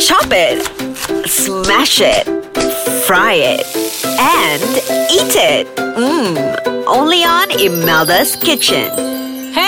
Chop it, smash it, fry it, and eat it. Mmm. Only on Imelda's Kitchen.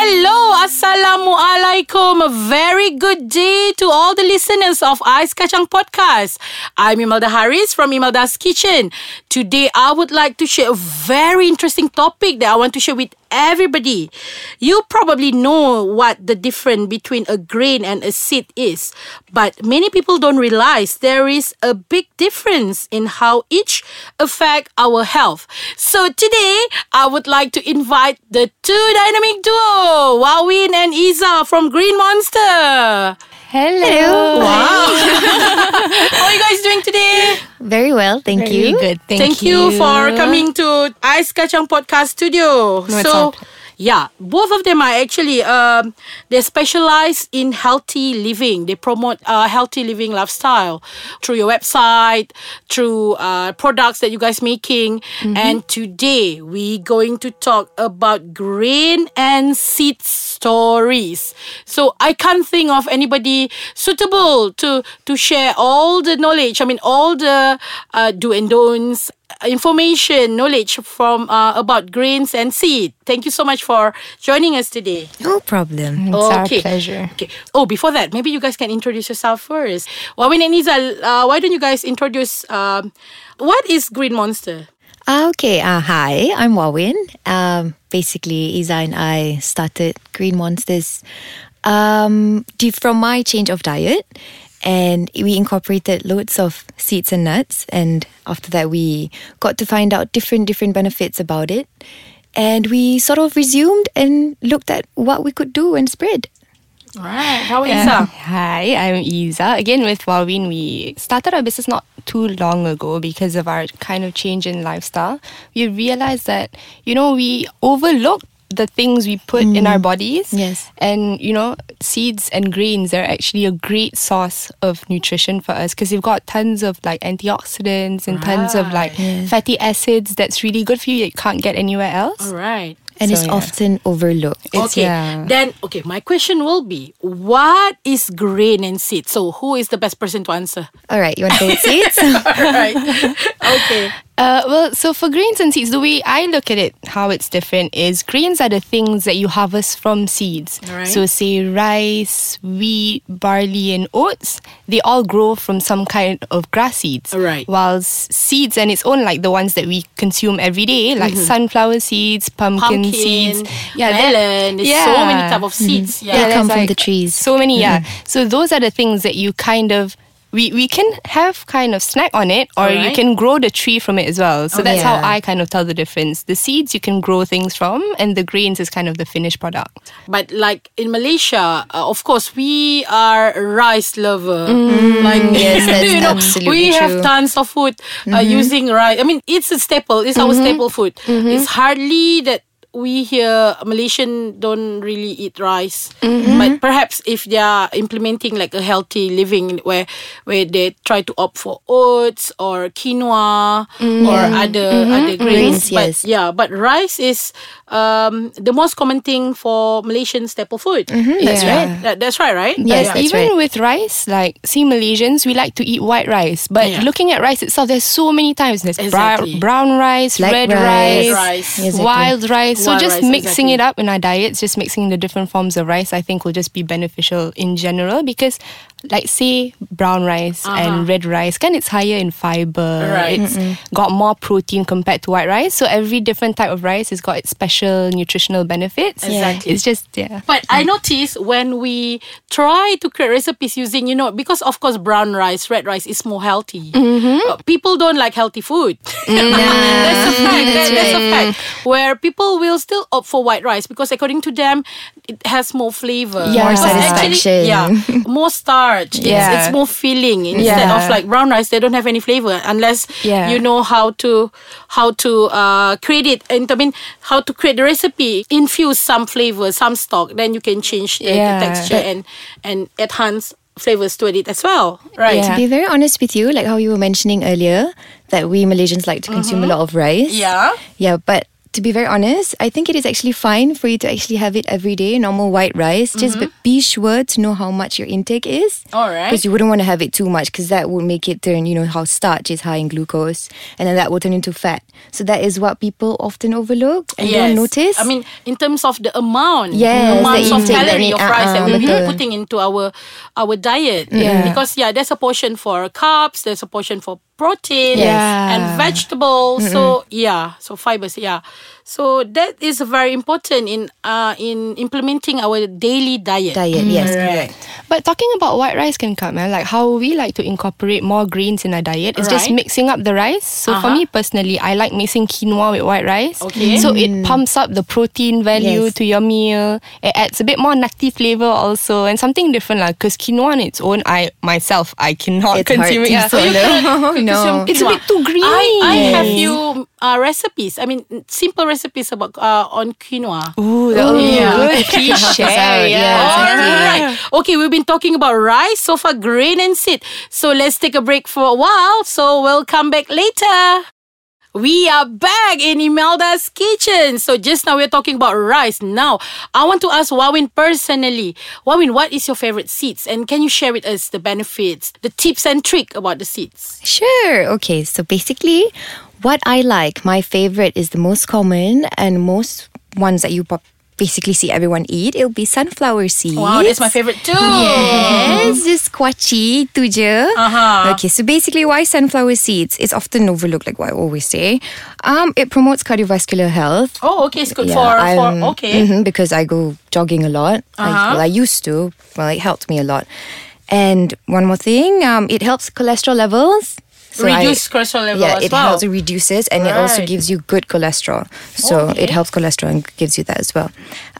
Hello, Assalamualaikum. A very good day to all the listeners of Ice Kacang Podcast. I'm Imelda Harris from Imelda's Kitchen. Today, I would like to share a very interesting topic that I want to share with everybody. You probably know what the difference between a grain and a seed is, but many people don't realize there is a big difference in how each affect our health. So today, I would like to invite the two dynamic duo, Wawin and Iza from Green Monster. Hello. Wow. How are you guys doing today? Very well, thank Very you. good. Thank, Thank you. for coming to Ice Kacang Podcast Studio. No, so, our pleasure. Yeah, both of them are actually um, they specialize in healthy living. They promote a healthy living lifestyle through your website, through uh, products that you guys making. Mm-hmm. And today we going to talk about grain and seed stories. So I can't think of anybody suitable to to share all the knowledge. I mean, all the uh, do and don'ts information knowledge from uh, about grains and seed thank you so much for joining us today No problem. It's our pleasure. okay oh before that maybe you guys can introduce yourself first Wawin and Nizal uh, why don't you guys introduce um, what is green monster Ah, okay. Uh, hi, I'm Wawin. Um, basically, Iza and I started Green Monsters um, from my change of diet. And we incorporated loads of seeds and nuts. And after that, we got to find out different, different benefits about it. And we sort of resumed and looked at what we could do and spread. all right how is Uh, Iza hi, I'm Iza. Again with Wawin, we started our business not too long ago because of our kind of change in lifestyle. We realized that, you know, we overlooked the things we put in our mm. bodies. Yes. And, you know, seeds and grains are actually a great source of nutrition for us because they've got tons of like antioxidants and tons of like fatty acids that's really good for you. You can't get anywhere else. all right And So, it's yeah. often overlooked. It's, okay yeah. then okay my question will be what is grain and seed so who is the best person to answer All right, you want to go with seeds? all right okay Uh, well, so for grains and seeds, the way I look at it, how it's different is grains are the things that you harvest from seeds. Alright. So, say rice, wheat, barley, and oats, they all grow from some kind of grass seeds. Alright. Whilst seeds and its own, like the ones that we consume every day, like mm-hmm. sunflower seeds, pumpkin, pumpkin seeds, yeah melon there's so many type of mm-hmm. seeds They yeah, Yeah, come there's from like the trees. So many, yeah. Mm-hmm. So those are the things that you kind of we, we can have kind of snack on it or you can grow the tree from it as well. So that's how I kind of tell the difference. The seeds you can grow things from and the grains is kind of the finished product. But like in Malaysia, uh, of course, we are rice lover. Like Mm. Yes, that's you know, absolutely we have tons of food uh, using rice. I mean, it's a staple. It's our staple food. It's hardly that we here Malaysian don't really eat rice. Mm-hmm. But perhaps if they are implementing like a healthy living where where they try to opt for oats or quinoa mm-hmm. or other mm-hmm. other grains. Grains, but yes. yeah, but rice is um, the most common thing for Malaysian staple food. That's Yeah. right. That, that's right, right? Yes, Yeah. Even right. with rice, like see Malaysians, we like to eat white rice. But Yeah. looking at rice itself, there's so many types. There's Exactly. brown rice, Black red rice. rice, Red rice. Exactly. wild rice. So just mixing exactly. it up in our diets, just mixing the different forms of rice, I think will just be beneficial in general because like say brown rice and red rice, can it's higher in fiber. Right. It's got more protein compared to white rice. So every different type of rice has got its special nutritional benefits. Exactly. It's just yeah. But I notice when we try to create recipes using, you know, because of course brown rice, red rice is more healthy. Uh, people don't like healthy food. that's a fact. That- that's a fact. Where people will still opt for white rice because according to them, it has more flavor. Yeah. More Because actually- satisfaction. yeah, more starch. It's, Yeah. it's more filling instead Yeah. of like brown rice. They don't have any flavor unless Yeah. you know how to how to uh, create it. And I mean how to create the recipe, infuse some flavor, some stock. Then you can change the, the Yeah. texture and and enhance flavors to it as well. Right. Yeah. To be very honest with you, like how you were mentioning earlier, that we Malaysians like to consume a lot of rice. Yeah. Yeah, but to be very honest, I think it is actually fine for you to actually have it every day, normal white rice. Just but be sure to know how much your intake is. Mm-hmm. All right. Because you wouldn't want to have it too much because that would make it turn, you know, how starch is high in glucose and then that will turn into fat. So that is what people often overlook and don't notice. I mean, in terms of the amount, Yes, amounts the of that calorie of rice that uh-uh, be betul. putting into our our diet. Yeah. Because yeah, there's a portion for carbs, there's a portion for protein Yes. and vegetables. So yeah, so fibers. Yeah, so that is very important in uh in implementing our daily diet. diet, yes, Right. But talking about white rice can come, eh, like how we like to incorporate more grains in our diet is just mixing up the rice. So for Uh-huh. me personally, I like mixing quinoa with white rice. Okay. So it pumps up the protein value Yes. to your meal. It adds a bit more nutty flavor also and something different lah. Because quinoa on its own, I myself I cannot It's hard consume to it. Yeah. swallow. no. It's a bit too green. I, I have Yes. Few uh, recipes. I mean, simple recipes about uh, on quinoa. Ooh, that would be Yeah. good. Please share. Yeah. yeah. All right. Okay, we've been talking about rice, so far grain and seed. So let's take a break for a while. So we'll come back later. We are back in Imelda's kitchen. So just now we're talking about rice. Now, I want to ask Wawin personally. Wawin, what is your favorite seeds? And can you share with us the benefits, the tips and trick about the seeds? Sure. Okay. So basically, what I like, my favorite is the most common and most ones that you pop- basically see everyone eat. It'll be sunflower seeds. Wow, that's my favorite too. Yes, just kuaci tu je. Uh-huh. Okay, so basically, why sunflower seeds? It's often overlooked, like what I always say. Um, it promotes cardiovascular health. Oh, okay, it's good Yeah, for, I'm- for okay. mhm, because I go jogging a lot. I, Uh-huh. well, I used to. Well, it helped me a lot. And one more thing, um, it helps cholesterol levels. I- Reduce cholesterol level yeah, as it well. helps it reduces and it also gives you good cholesterol. So Okay. it helps cholesterol and gives you that as well.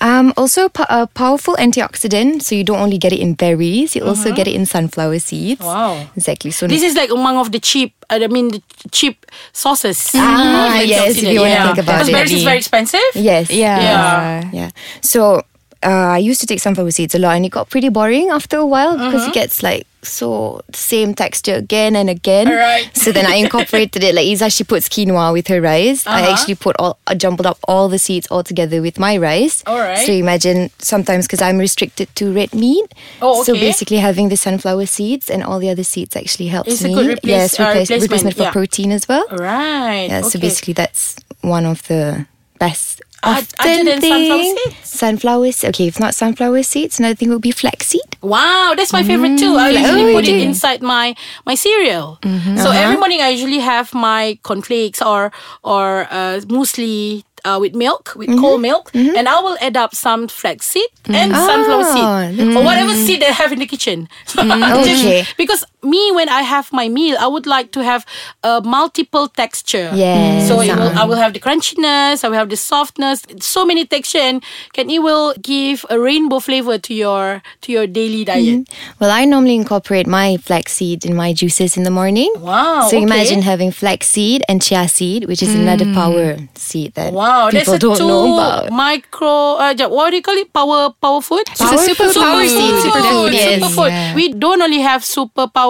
Um, also, po- a powerful antioxidant. So you don't only get it in berries, you also get it in sunflower seeds. Uh-huh. Wow. Exactly. So This is like among of the cheap, uh, I mean, the cheap sauces. Ah, Of yes, if you antioxidant, wanna think about Because it. berries is very expensive. Yes. Yeah. Yeah. Yeah. So uh, I used to take sunflower seeds a lot, and it got pretty boring after a while because Uh-huh. it gets like so same texture again and again. Right. So then I incorporated it. Like Iza, she puts quinoa with her rice. I Uh-huh. actually put all, I jumbled up all the seeds all together with my rice. Alright. So imagine sometimes because I'm restricted to red meat. Oh, okay. So basically having the sunflower seeds and all the other seeds actually helps It's me. replace- yes, uh, replacement, replacement for yeah. protein as well. Right. Yeah, so basically that's one of the best. Oth- other often than sunflower seeds? Sunflower se- Okay, if not sunflower seeds, another thing would be flaxseed. Wow, that's my favorite too. I mm. usually Oh, put it oh, inside my my cereal. Mm-hmm. So every uh-huh. morning I usually have my cornflakes or or uh, muesli. Uh, with milk, with mm-hmm. cold milk, mm-hmm. and I will add up some flaxseed mm. and sunflower seed, oh, or whatever mm. seed they have in the kitchen. Just- Okay. because me, when I have my meal, I would like to have a multiple texture. Yes. So it will, I will have the crunchiness, I will have the softness, so many texture, and can it will give a rainbow flavor to your to your daily diet. Well, I normally incorporate my flaxseed in my juices in the morning. Wow, So okay. imagine having flaxseed and chia seed, which is another power seed that Wow, that's people a don't two know about. micro. Uh, jap- what do you call it? Power, power food. Power super food. power Superfood. seed, Superfood, yes. Superfood. Yeah. We don't only have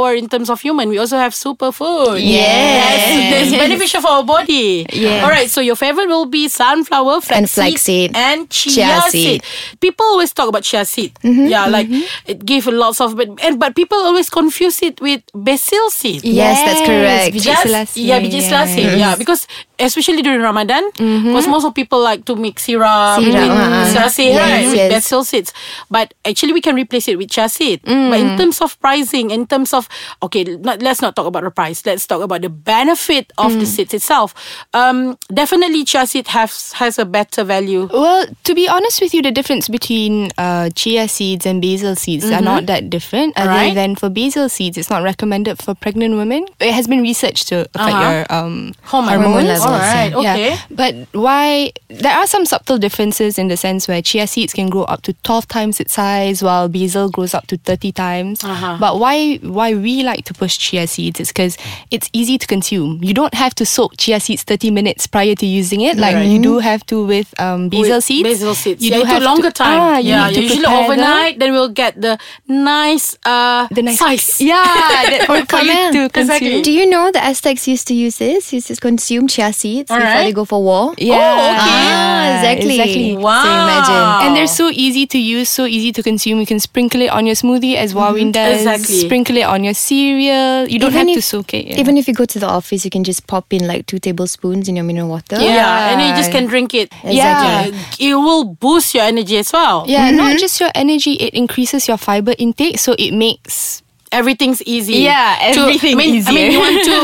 superpower in terms of human. We also have superfood. Yes. That's beneficial for our body. Yes. All right. So your favorite will be sunflower, flaxseed, And flaxseed. and chia, Chia seed. seed. People always talk about chia seed. Mm-hmm, Yeah, like mm-hmm. it give lots of, but and but people always confuse it with basil seed. Yes, that's correct. Just- yeah, biji selasih. Yeah, because especially during Ramadan, mm-hmm. because most of people like to mix syrup, Syrup, with uh-uh. selasih, Yes, right, with yes. basil seeds. But actually, we can replace it with chia seed. But in mm. terms of pricing, in terms of okay, not, let's not talk about the price. Let's talk about the benefit of the seeds itself. Um, definitely, chia seed has has a better value. Well, to be honest with you, the difference between uh, chia seeds and basil seeds are not that different. Other Right. than for basil seeds, it's not recommended for pregnant women. It has been researched to affect Uh-huh. your um, Hormone Hormone levels. All right. Yeah. Okay. But why? There are some subtle differences in the sense where chia seeds can grow up to 12 times its size while basil grows up to 30 times. Uh-huh. But why why we like to push chia seeds is because it's easy to consume. You don't have to soak chia seeds 30 minutes prior to using it, like you do have to with um, basil With seeds. Basil seeds. You yeah, do have took longer to, time. Ah, you yeah, need to usually prepare them. overnight. Then we'll get the nice, uh, The nice size. Yeah, that for, for you Kamal. to Exactly. consume. Do you know the Aztecs used to use this? Used to consume chia seeds before Alright. they go for war? Yeah. Oh, okay. Ah, exactly. Exactly. Wow. So imagine. And they're so easy to use, so easy to consume. You can sprinkle it on your smoothie as Wawin does. Exactly. Sprinkle it on your cereal. You don't Even have to soak it. yeah. Even if you go to the office, you can just pop in like two tablespoons in your mineral water. Yeah. and you just can drink it. Yeah. It will boost your energy as well. Yeah, not mm-hmm. just your energy, it increases your fiber intake, so it makes Everything's easy. Yeah, To- everything I mean, I mean, easier. you want to,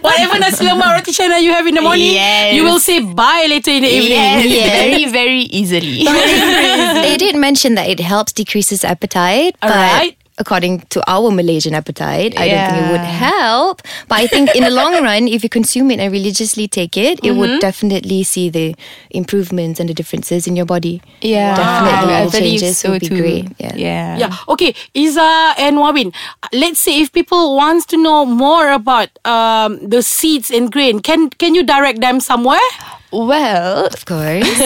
whatever nasi lemak roti canai you have in the morning, Yes. you will say bye later in the evening. very, very easily. They did mention that it helps decreases appetite, but Alright. According to our Malaysian appetite, I don't think it would help. But I think in the long run, if you consume it and religiously take it, it Mm-hmm. would definitely see the improvements and the differences in your body. yeah, Definitely I the believe changes so would be too. great. Yeah. yeah. Yeah. Okay, Iza and Wawin. Let's say if people wants to know more about um, the seeds and grain, can can you direct them somewhere? Well, Of course.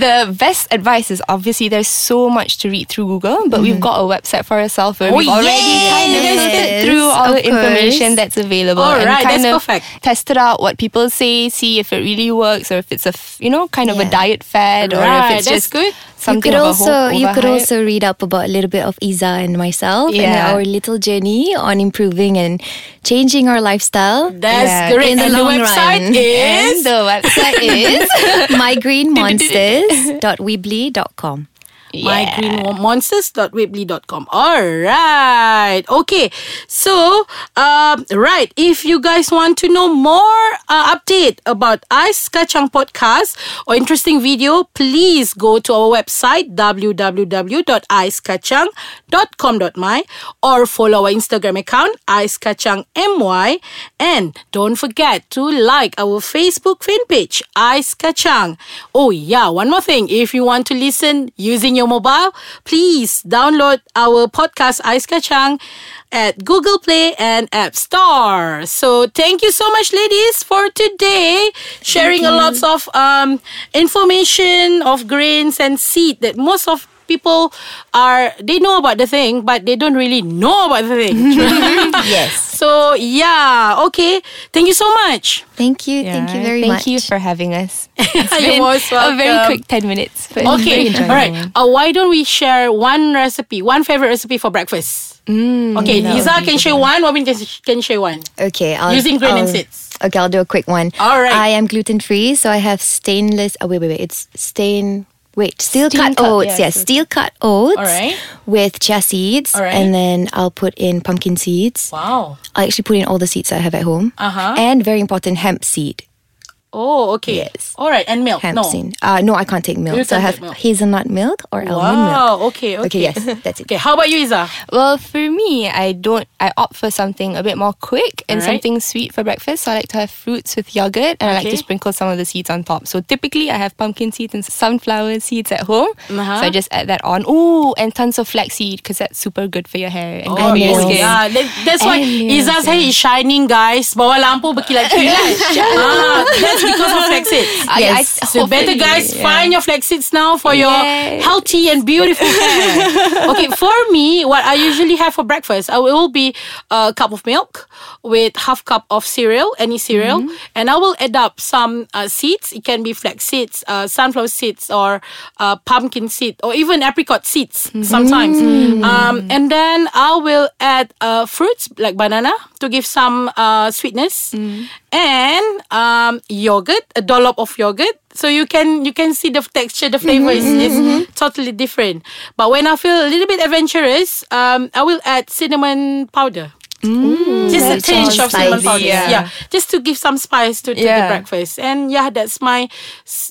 the best advice is obviously there's so much to read through Google, but we've mm-hmm. got a website for ourselves where Oh, we've already yes. kind of Yes, through all the information that's available All and right, kind of perfect. tested out what people say, see if it really works or if it's a you know kind of a diet fad or Right, if it's just good. You could of also whole you could overhype. also read up about a little bit of Iza and myself and our little journey on improving and changing our lifestyle. That's Yeah. great. In the and long the website run. is and the website is mygreenmonsters.weebly.com. mygreenmonsters.weebly.com. All right. Okay. So, um, right. If you guys want to know more uh, update about Ice Kacang podcast or interesting video, please go to our website www.icekacang.com.my or follow our Instagram account Ice Kacang MY and don't forget to like our Facebook fan page Ice Kacang. Oh yeah, one more thing. If you want to listen using your mobile, please download our podcast Ice Kacang at Google Play and App Store. So thank you so much, ladies, for today sharing a lots of um, information of grains and seed that most of people are they know about the thing but they don't really know about the thing Yes. so yeah okay thank you so much Thank you. Thank you Yeah, very thank much. you for having us. You're most a very quick 10 minutes. but Okay, all right. Uh, why don't we share one recipe, one favorite recipe for breakfast? okay, Lisa can share one. Robin can, can share one. Okay, I'll, Using grain and I'll- seeds. Okay, I'll do a quick one. All right. I am gluten free, so I have stainless. Oh wait, wait, wait. It's stain. Wait, steel Steel cut cut, oats. yeah, yes, steel cut oats. All right. With chia seeds, All right. and then I'll put in pumpkin seeds. Wow. I actually put in all the seeds I have at home. Uh-huh. And very important, hemp seed. Oh, okay. Yes. All right, and milk. Hemp no. seed. Uh, no, I can't take milk. You so I have milk. hazelnut milk or almond milk. Wow. Okay. Okay. Okay, yes, that's it. Okay. How about you, Iza? Well, for me, I don't. I opt for something a bit more quick and Alright. something sweet for breakfast. So I like to have fruits with yogurt, and I like to sprinkle some of the seeds on top. So typically, I have pumpkin seeds and sunflower seeds at home. Uh-huh. So I just add that on. Ooh, and tons of flaxseed because that's super good for your hair and Oh, your nails. skin. yeah. That, that's why And nails, Iza's hair is shining, guys. Bawah lampu berkilat-kilat. ah, that's because of flax seeds. I- Yes. I- So better guys yeah. find your flax seeds now for your Yes. healthy and beautiful hair. okay, for me, what I usually have for breakfast, I will be a cup of milk with half cup of cereal, any cereal, Mm-hmm. and I will add up some uh, seeds. It can be flax seeds, uh, sunflower seeds, or uh, pumpkin seed, or even apricot seeds Mm-hmm. sometimes. Um, and then I will add uh, fruits like banana to give some uh, sweetness, Mm-hmm. And um, yogurt, a dollop of yogurt. So you can you can see the texture, the flavor is, is totally different. But when I feel a little bit adventurous, um, I will add cinnamon powder. Just a That tinge sounds of cinnamon spicy, powder. yeah. Yeah. Just to give some spice to, to the breakfast. And yeah, that's my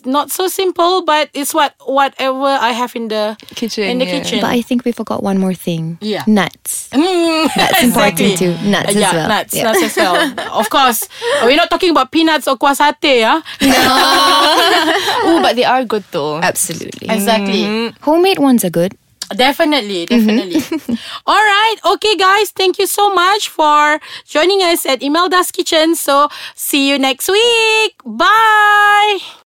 not so simple, but it's what whatever I have in the Kitchen, In the yeah. kitchen. But I think we forgot one more thing. Yeah. Nuts. Mm, That's important too. Nuts as yeah, well. nuts, Yeah. nuts as well. of course, we're not talking about peanuts or kuah satay, No. Ooh, but they are good though. Absolutely. Exactly. Homemade ones are good. Definitely, mm-hmm. definitely. All right. Okay, guys. Thank you so much for joining us at Imelda's Kitchen. So, see you next week. Bye.